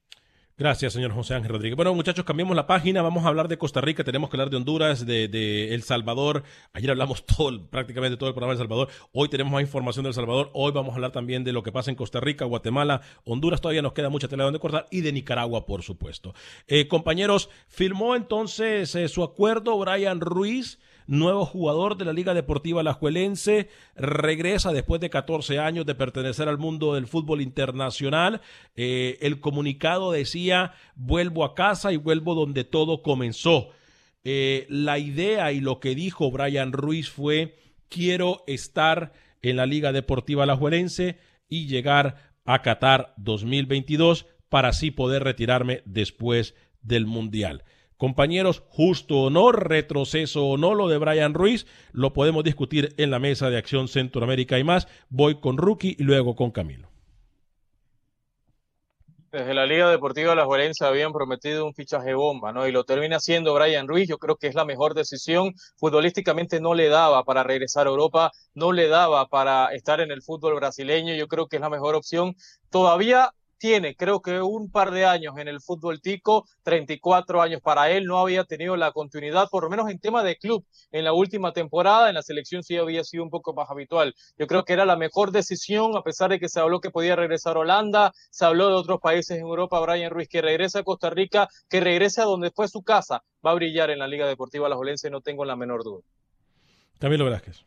Gracias, señor José Ángel Rodríguez. Bueno, muchachos, cambiamos la página. Vamos a hablar de Costa Rica, tenemos que hablar de Honduras, de, El Salvador. Ayer hablamos todo, prácticamente todo el programa de El Salvador. Hoy tenemos más información de El Salvador. Hoy vamos a hablar también de lo que pasa en Costa Rica, Guatemala, Honduras. Todavía nos queda mucha tela donde cortar y de Nicaragua, por supuesto. Eh, compañeros, firmó entonces eh, su acuerdo Brian Ruiz nuevo jugador de la Liga Deportiva Alajuelense, regresa después de 14 años de pertenecer al mundo del fútbol internacional. Eh, el comunicado decía, vuelvo a casa y vuelvo donde todo comenzó. Eh, la idea y lo que dijo Brian Ruiz fue, quiero estar en la Liga Deportiva Alajuelense y llegar a Qatar 2022 para así poder retirarme después del Mundial. Compañeros, justo o no, retroceso o no lo de Brian Ruiz, lo podemos discutir en la mesa de Acción Centroamérica y más. Voy con Rookie y luego con Camilo. Desde la Liga Deportiva de la Juelense habían prometido un fichaje bomba, ¿no? Y lo termina siendo Brian Ruiz. Yo creo que es la mejor decisión. Futbolísticamente no le daba para regresar a Europa, no le daba para estar en el fútbol brasileño. Yo creo que es la mejor opción. Todavía tiene creo que un par de años en el fútbol tico, 34 años para él, no había tenido la continuidad, por lo menos en tema de club, en la última temporada, en la selección sí había sido un poco más habitual. Yo creo que era la mejor decisión, a pesar de que se habló que podía regresar a Holanda, se habló de otros países en Europa, Brian Ruiz, que regrese a Costa Rica, que regrese a donde fue su casa, va a brillar en la Liga Deportiva La Jolense, no tengo la menor duda. Camilo Velázquez.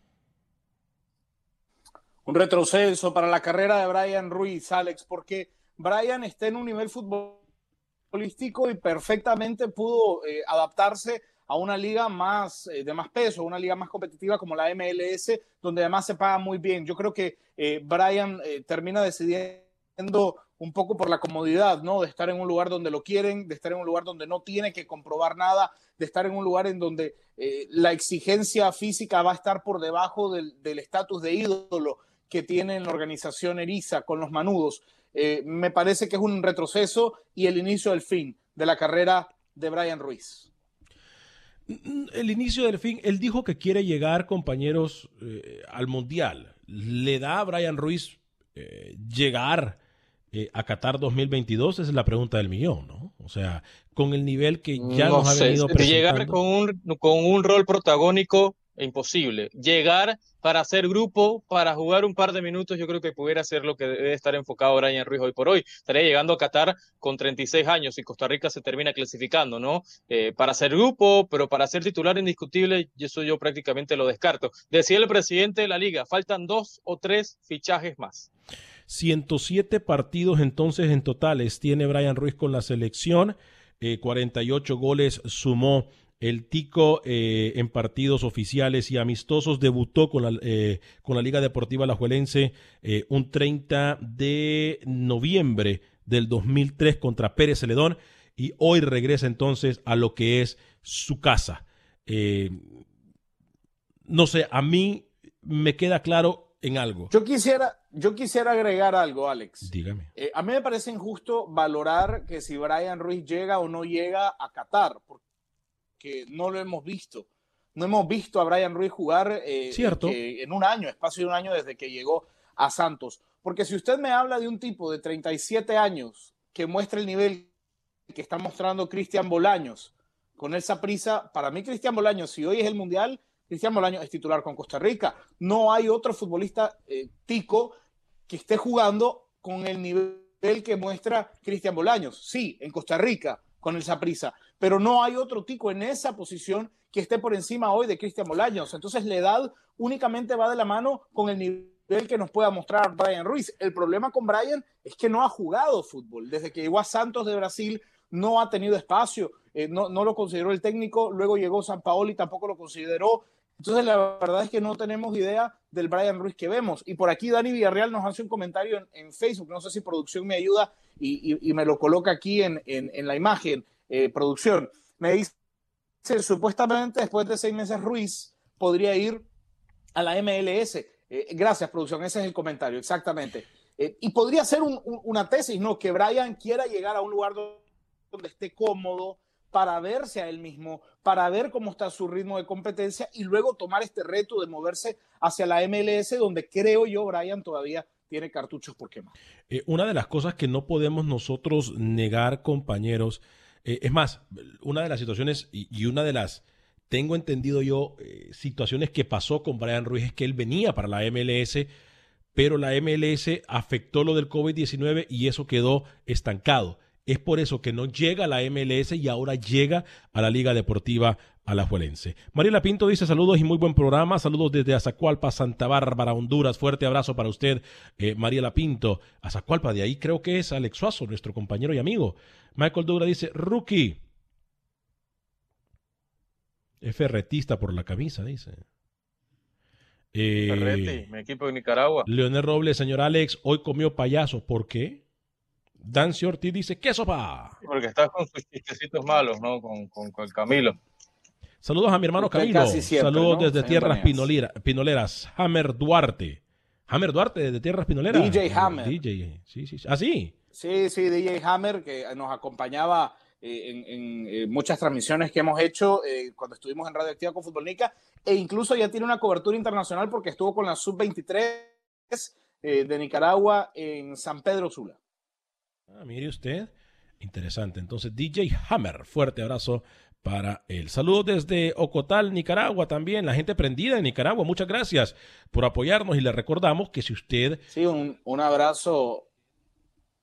Un retroceso para la carrera de Brian Ruiz, Alex, porque Brian está en un nivel futbolístico y perfectamente pudo eh, adaptarse a una liga más de más peso, una liga más competitiva como la MLS, donde además se paga muy bien. Yo creo que Brian termina decidiendo un poco por la comodidad, ¿no? De estar en un lugar donde lo quieren, de estar en un lugar donde no tiene que comprobar nada, de estar en un lugar en donde eh, la exigencia física va a estar por debajo del estatus de ídolo que tiene la organización Eriza con los manudos. Eh, me parece que es un retroceso y el inicio del fin de la carrera de Brian Ruiz. El inicio del fin, él dijo que quiere llegar, compañeros, eh, al Mundial. ¿Le da a Brian Ruiz llegar eh, a Qatar 2022? Esa es la pregunta del millón, ¿no? O sea, con el nivel que ya nos ha venido presentando. Llegar con un, con un rol protagónico imposible. Llegar para hacer grupo, para jugar un par de minutos, yo creo que pudiera ser lo que debe estar enfocado Brian Ruiz hoy por hoy. Estaría llegando a Qatar con 36 años y Costa Rica se termina clasificando, ¿no? Eh, para hacer grupo, pero para ser titular indiscutible, eso yo prácticamente lo descarto. Decía el presidente de la liga, faltan dos o tres fichajes más. 107 partidos entonces en totales tiene Brian Ruiz con la selección, 48 eh, goles sumó el Tico eh, en partidos oficiales y amistosos debutó con la, eh, con la Liga Deportiva Lajuelense un 30 de noviembre del 2003 contra Pérez Celedón y hoy regresa entonces a lo que es su casa. no sé, a mí me queda claro en algo. Yo quisiera, yo quisiera agregar algo, Alex. Dígame. Eh, a mí me parece injusto valorar que si Brian Ruiz llega o no llega a Qatar, porque no lo hemos visto. No hemos visto a Brian Ruiz jugar eh, Cierto. en un año, espacio de un año desde que llegó a Santos. Porque si usted me habla de un tipo de 37 años que muestra el nivel que está mostrando Cristian Bolaños con esa prisa, para mí Cristian Bolaños, si hoy es el Mundial, Cristian Bolaños es titular con Costa Rica. No hay otro futbolista eh, tico que esté jugando con el nivel que muestra Cristian Bolaños. Sí, en Costa Rica, con el Saprisa, pero no hay otro tico en esa posición que esté por encima hoy de Cristian Bolaños. Entonces, la edad únicamente va de la mano con el nivel que nos pueda mostrar Brian Ruiz. El problema con Brian es que no ha jugado fútbol. Desde que llegó a Santos de Brasil, no ha tenido espacio, eh, no, no, lo consideró el técnico, luego llegó San Paolo y tampoco lo consideró. Entonces, la verdad es que no tenemos idea del Brian Ruiz que vemos. Y por aquí Dani Villarreal nos hace un comentario en, Facebook, no sé si producción me ayuda y, me lo coloca aquí en, la imagen, eh, producción. Me dice, supuestamente después de seis meses Ruiz podría ir a la MLS. Eh, gracias, producción, ese es el comentario, exactamente. Eh, y podría ser una tesis, ¿no? Que Brian quiera llegar a un lugar donde esté cómodo, para verse a él mismo, para ver cómo está su ritmo de competencia y luego tomar este reto de moverse hacia la MLS, donde creo yo, Brian, todavía tiene cartuchos por quemar. Una de las cosas que no podemos nosotros negar, compañeros, eh, es más, una de las situaciones y, una de las, tengo entendido yo, eh, situaciones que pasó con Brian Ruiz es que él venía para la MLS, pero la MLS afectó lo del COVID-19 y eso quedó estancado. Es por eso que no llega a la MLS y ahora llega a la Liga Deportiva Alajuelense. Mariela Pinto dice saludos y muy buen programa. Saludos desde Azacualpa, Santa Bárbara, Honduras. Fuerte abrazo para usted, eh, Mariela Pinto. Azacualpa, de ahí creo que es Alex Suazo, nuestro compañero y amigo. Michael Dura dice, rookie. Es ferretista por la camisa, dice. Eh, mi equipo de Nicaragua. Leonel Robles, señor Alex, hoy comió payaso. ¿Por qué? Dancio Ortiz dice, ¿qué sopa? Porque estás con sus chistecitos malos, ¿no? Con, con, Camilo. Saludos a mi hermano Camilo. Saludos desde Tierras Pinoleras. Hammer Duarte. Hammer Duarte desde Tierras Pinoleras. DJ Hammer. DJ, sí, sí. ¿Ah, sí? Sí, sí, DJ Hammer, que nos acompañaba eh, en, eh, muchas transmisiones que hemos hecho eh, cuando estuvimos en Radio Activa con Futbolnica, e incluso ya tiene una cobertura internacional porque estuvo con la Sub-23 de Nicaragua en San Pedro Sula. Ah, mire usted. Interesante. Entonces, DJ Hammer, fuerte abrazo para él. Saludos desde Ocotal, Nicaragua también. La gente prendida en Nicaragua. Muchas gracias por apoyarnos y le recordamos que si usted... Sí, un, un abrazo.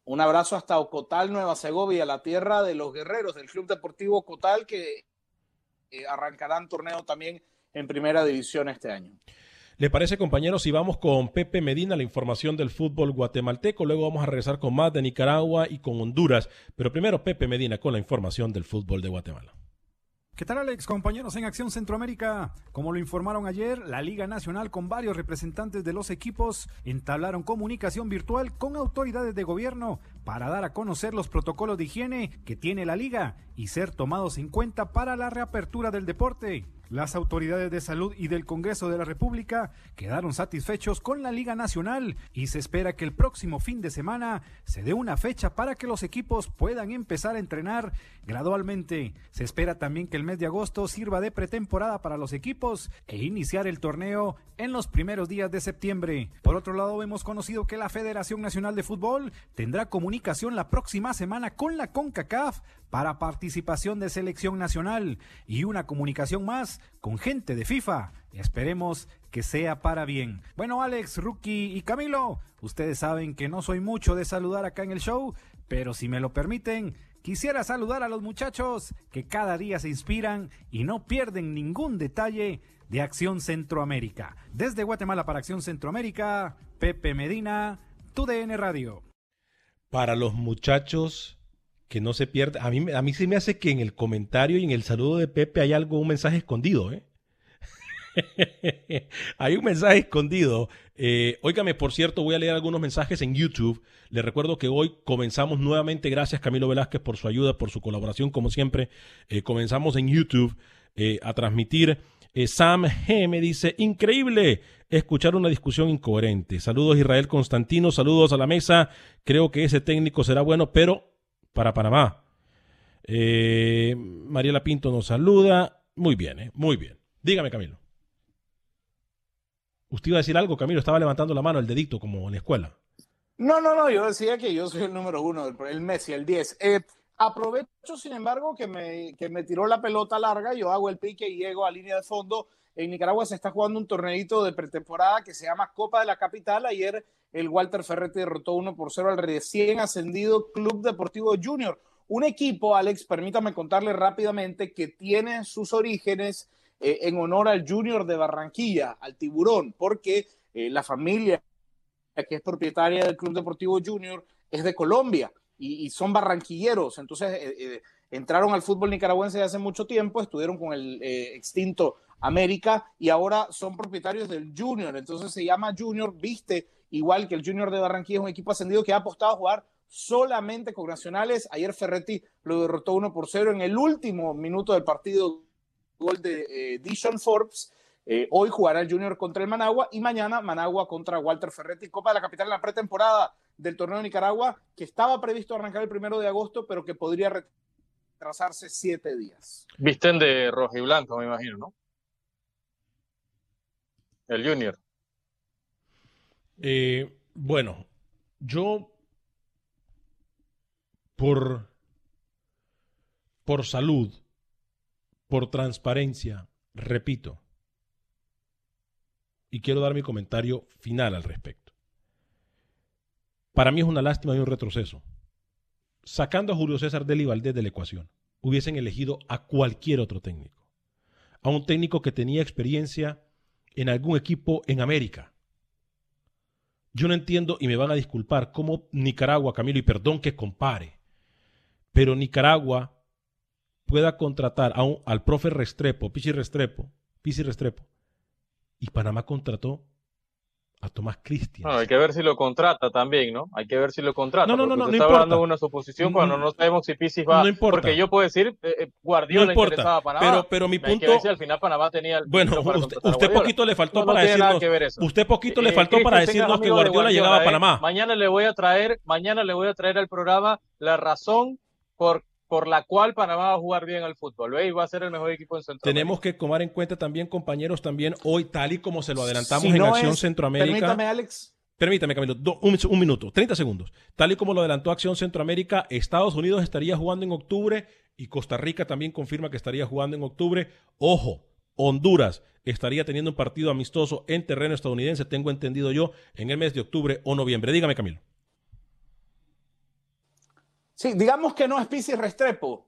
Un abrazo hasta Ocotal, Nueva Segovia, la tierra de los guerreros del Club Deportivo Ocotal que eh, arrancarán torneo también en primera división este año. ¿Le parece, compañeros, si vamos con Pepe Medina, la información del fútbol guatemalteco? Luego vamos a regresar con más de Nicaragua y con Honduras. Pero primero, Pepe Medina con la información del fútbol de Guatemala. ¿Qué tal Alex? Compañeros en Acción Centroamérica. Como lo informaron ayer, la Liga Nacional con varios representantes de los equipos entablaron comunicación virtual con autoridades de gobierno para dar a conocer los protocolos de higiene que tiene la liga y ser tomados en cuenta para la reapertura del deporte. Las autoridades de salud y del Congreso de la República quedaron satisfechos con la Liga Nacional y se espera que el próximo fin de semana se dé una fecha para que los equipos puedan empezar a entrenar gradualmente. Se espera también que el mes de agosto sirva de pretemporada para los equipos e iniciar el torneo en los primeros días de septiembre. Por otro lado, hemos conocido que la Federación Nacional de Fútbol tendrá comunicación la próxima semana con la CONCACAF para participación de selección nacional y una comunicación más con gente de FIFA. Esperemos que sea para bien. Bueno, Alex, Rookie y Camilo, ustedes saben que no soy mucho de saludar acá en el show, pero si me lo permiten, quisiera saludar a los muchachos que cada día se inspiran y no pierden ningún detalle de Acción Centroamérica. Desde Guatemala para Acción Centroamérica, Pepe Medina, TUDN Radio. Para los muchachos que no se pierda. A mí, a mí sí me hace que en el comentario y en el saludo de Pepe hay algo, un mensaje escondido, ¿eh? hay un mensaje escondido. Eh, óigame, por cierto, voy a leer algunos mensajes en YouTube. Les recuerdo que hoy comenzamos nuevamente, gracias Camilo Velázquez por su ayuda, por su colaboración, como siempre. Eh, comenzamos en YouTube eh, a transmitir. Sam G me dice, increíble escuchar una discusión incoherente. Saludos Israel Constantino, saludos a la mesa. Creo que ese técnico será bueno, pero para Panamá. Eh, Mariela Pinto nos saluda. Muy bien, eh, muy bien. Dígame, Camilo. ¿Usted iba a decir algo, Camilo? Estaba levantando la mano, el dedito, como en la escuela. No, no, no, yo decía que yo soy el número uno, el Messi, el 10. Eh, aprovecho, sin embargo, que me, que me tiró la pelota larga, yo hago el pique y llego a línea de fondo. En Nicaragua se está jugando un torneito de pretemporada que se llama Copa de la Capital. Ayer el Walter Ferretti derrotó 1 por 0 al recién ascendido Club Deportivo Junior. Un equipo, Alex, permítame contarle rápidamente, que tiene sus orígenes eh, en honor al Junior de Barranquilla, al tiburón, porque eh, la familia que es propietaria del Club Deportivo Junior es de Colombia y, son barranquilleros. Entonces eh, entraron al fútbol nicaragüense hace mucho tiempo, estuvieron con el extinto América y ahora son propietarios del Junior. Entonces se llama Junior, viste igual que el Junior de Barranquilla, es un equipo ascendido que ha apostado a jugar solamente con nacionales. Ayer Ferretti lo derrotó 1 por 0 en el último minuto del partido, gol de eh, Dishon Forbes. Eh, hoy jugará el Junior contra el Managua y mañana Managua contra Walter Ferretti, Copa de la Capital en la pretemporada del torneo de Nicaragua, que estaba previsto arrancar el primero de agosto, pero que podría retrasarse siete días. Visten de rojo y blanco, me imagino, ¿no? El Junior. Eh, bueno, yo por, por salud, por transparencia, repito, y quiero dar mi comentario final al respecto. Para mí es una lástima y un retroceso. Sacando a Julio César del Valdés de la ecuación, hubiesen elegido a cualquier otro técnico. A un técnico que tenía experiencia en algún equipo en América, yo no entiendo, y me van a disculpar, cómo Nicaragua, Camilo, y perdón que compare, pero Nicaragua pueda contratar a un, al profe Restrepo, Pichi Restrepo, Pichi Restrepo, y Panamá contrató a Tomás Cristian. hay que ver si lo contrata también, ¿no? Hay que ver si lo contrata. No, no, no, no, está importa. hablando de una suposición cuando no sabemos si Pisis va. No importa. Porque yo puedo decir, eh, eh Guardiola no importa, interesaba a Panamá. Pero, pero mi punto. Hay que al final Panamá tenía. El bueno, usted, usted poquito le faltó para decirnos. Usted poquito le faltó para decirnos que Guardiola, llegaba a Panamá. Eh, mañana le voy a traer, mañana le voy a traer al programa la razón por por la cual Panamá va a jugar bien al fútbol. Y va a ser el mejor equipo en Centroamérica. Tenemos que tomar en cuenta también, compañeros, también hoy, tal y como se lo adelantamos en Acción Centroamérica. Permítame, Alex. Permítame, Camilo, un, minuto, 30 segundos. Tal y como lo adelantó Acción Centroamérica, Estados Unidos estaría jugando en octubre y Costa Rica también confirma que estaría jugando en octubre. Ojo, Honduras estaría teniendo un partido amistoso en terreno estadounidense, tengo entendido yo, en el mes de octubre o noviembre. Dígame, Camilo. Sí, digamos que no es Pisi Restrepo.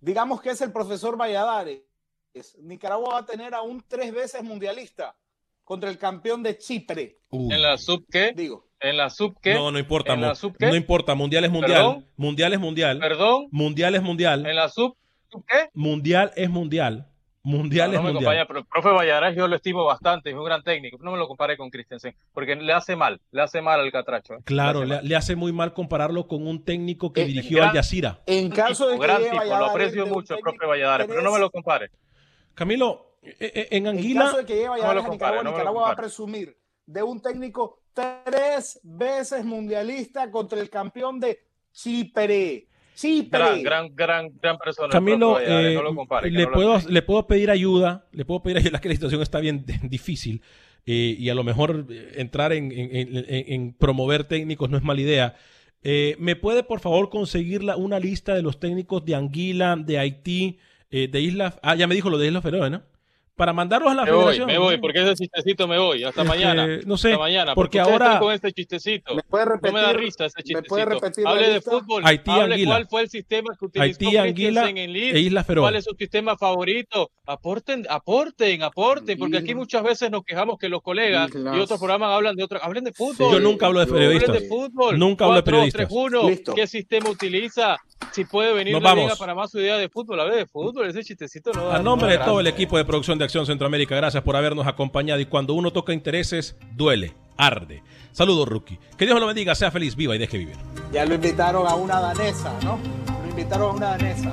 Digamos que es el profesor Valladares. Nicaragua va a tener a un tres veces mundialista contra el campeón de Chipre. ¿En la sub qué? Digo. ¿En la sub qué? No, no importa. No importa. Mundial es mundial. Mundial es mundial. Perdón. Mundial es mundial. En la sub. ¿Qué? Mundial es mundial. Mundial no, es me mundial. acompaña, pero el profe Valladares yo lo estimo bastante, es un gran técnico. No me lo compare con Christensen, porque le hace mal, le hace mal al Catracho. ¿eh? Claro, le hace, le hace muy mal compararlo con un técnico que Eh, dirigió gran- al Yacira. En caso de que gran llegue tipo, lo aprecio mucho el técnico profe Valladares, pero no me lo compare. Camilo, eh, en En Anguila, caso de que llegue Valladares a compare, Nicaragua, no me lo Nicaragua va a presumir de un técnico tres veces mundialista contra el campeón de Chipre. Chipre. Gran, gran, gran, gran persona. Camilo, eh, no lo compare, que le, no puedo, extrañe. le puedo pedir ayuda, le puedo pedir ayuda, que la situación está bien difícil eh, y a lo mejor eh, entrar en, en- en- en- en promover técnicos no es mala idea. Eh, ¿Me puede por favor conseguir la- una lista de los técnicos de Anguila, de Haití, eh, de Islas... Ah, ya me dijo lo de Islas Feroe, ¿no? Para mandarlos a la Me voy, federación. me voy, porque ese chistecito me voy. Hasta Este, mañana. no sé, Hasta mañana. porque ustedes ahora- con este chistecito. ¿Me puede repetir? no me da risa ese ¿Me chistecito. puede repetir la Hable de fútbol. Haití, Hable Anguila. cuál fue el sistema que utilizó Haití, Anguila en Lille. e Islas Feroe. ¿Cuál es su sistema favorito? Aporten, aporten, aporten, porque aquí Isla- muchas veces nos quejamos que los colegas Islas- y otros programas hablan de otro, hablen de fútbol. Yo nunca hablo de periodistas. Hablen de fútbol. Nunca hablo de 4, periodistas. 3-1. Listo. ¿Qué sistema utiliza? Si puede venir vamos. Liga Panamá su idea de fútbol, hable de fútbol. Ese chistecito no da. A nombre no de todo el equipo de producción de Acción Centroamérica, gracias por habernos acompañado. Y cuando uno toca intereses, duele, arde. Saludos, rookie. Que Dios lo bendiga, sea feliz, viva y deje vivir. Ya lo invitaron a una danesa, ¿no? Lo invitaron a una danesa.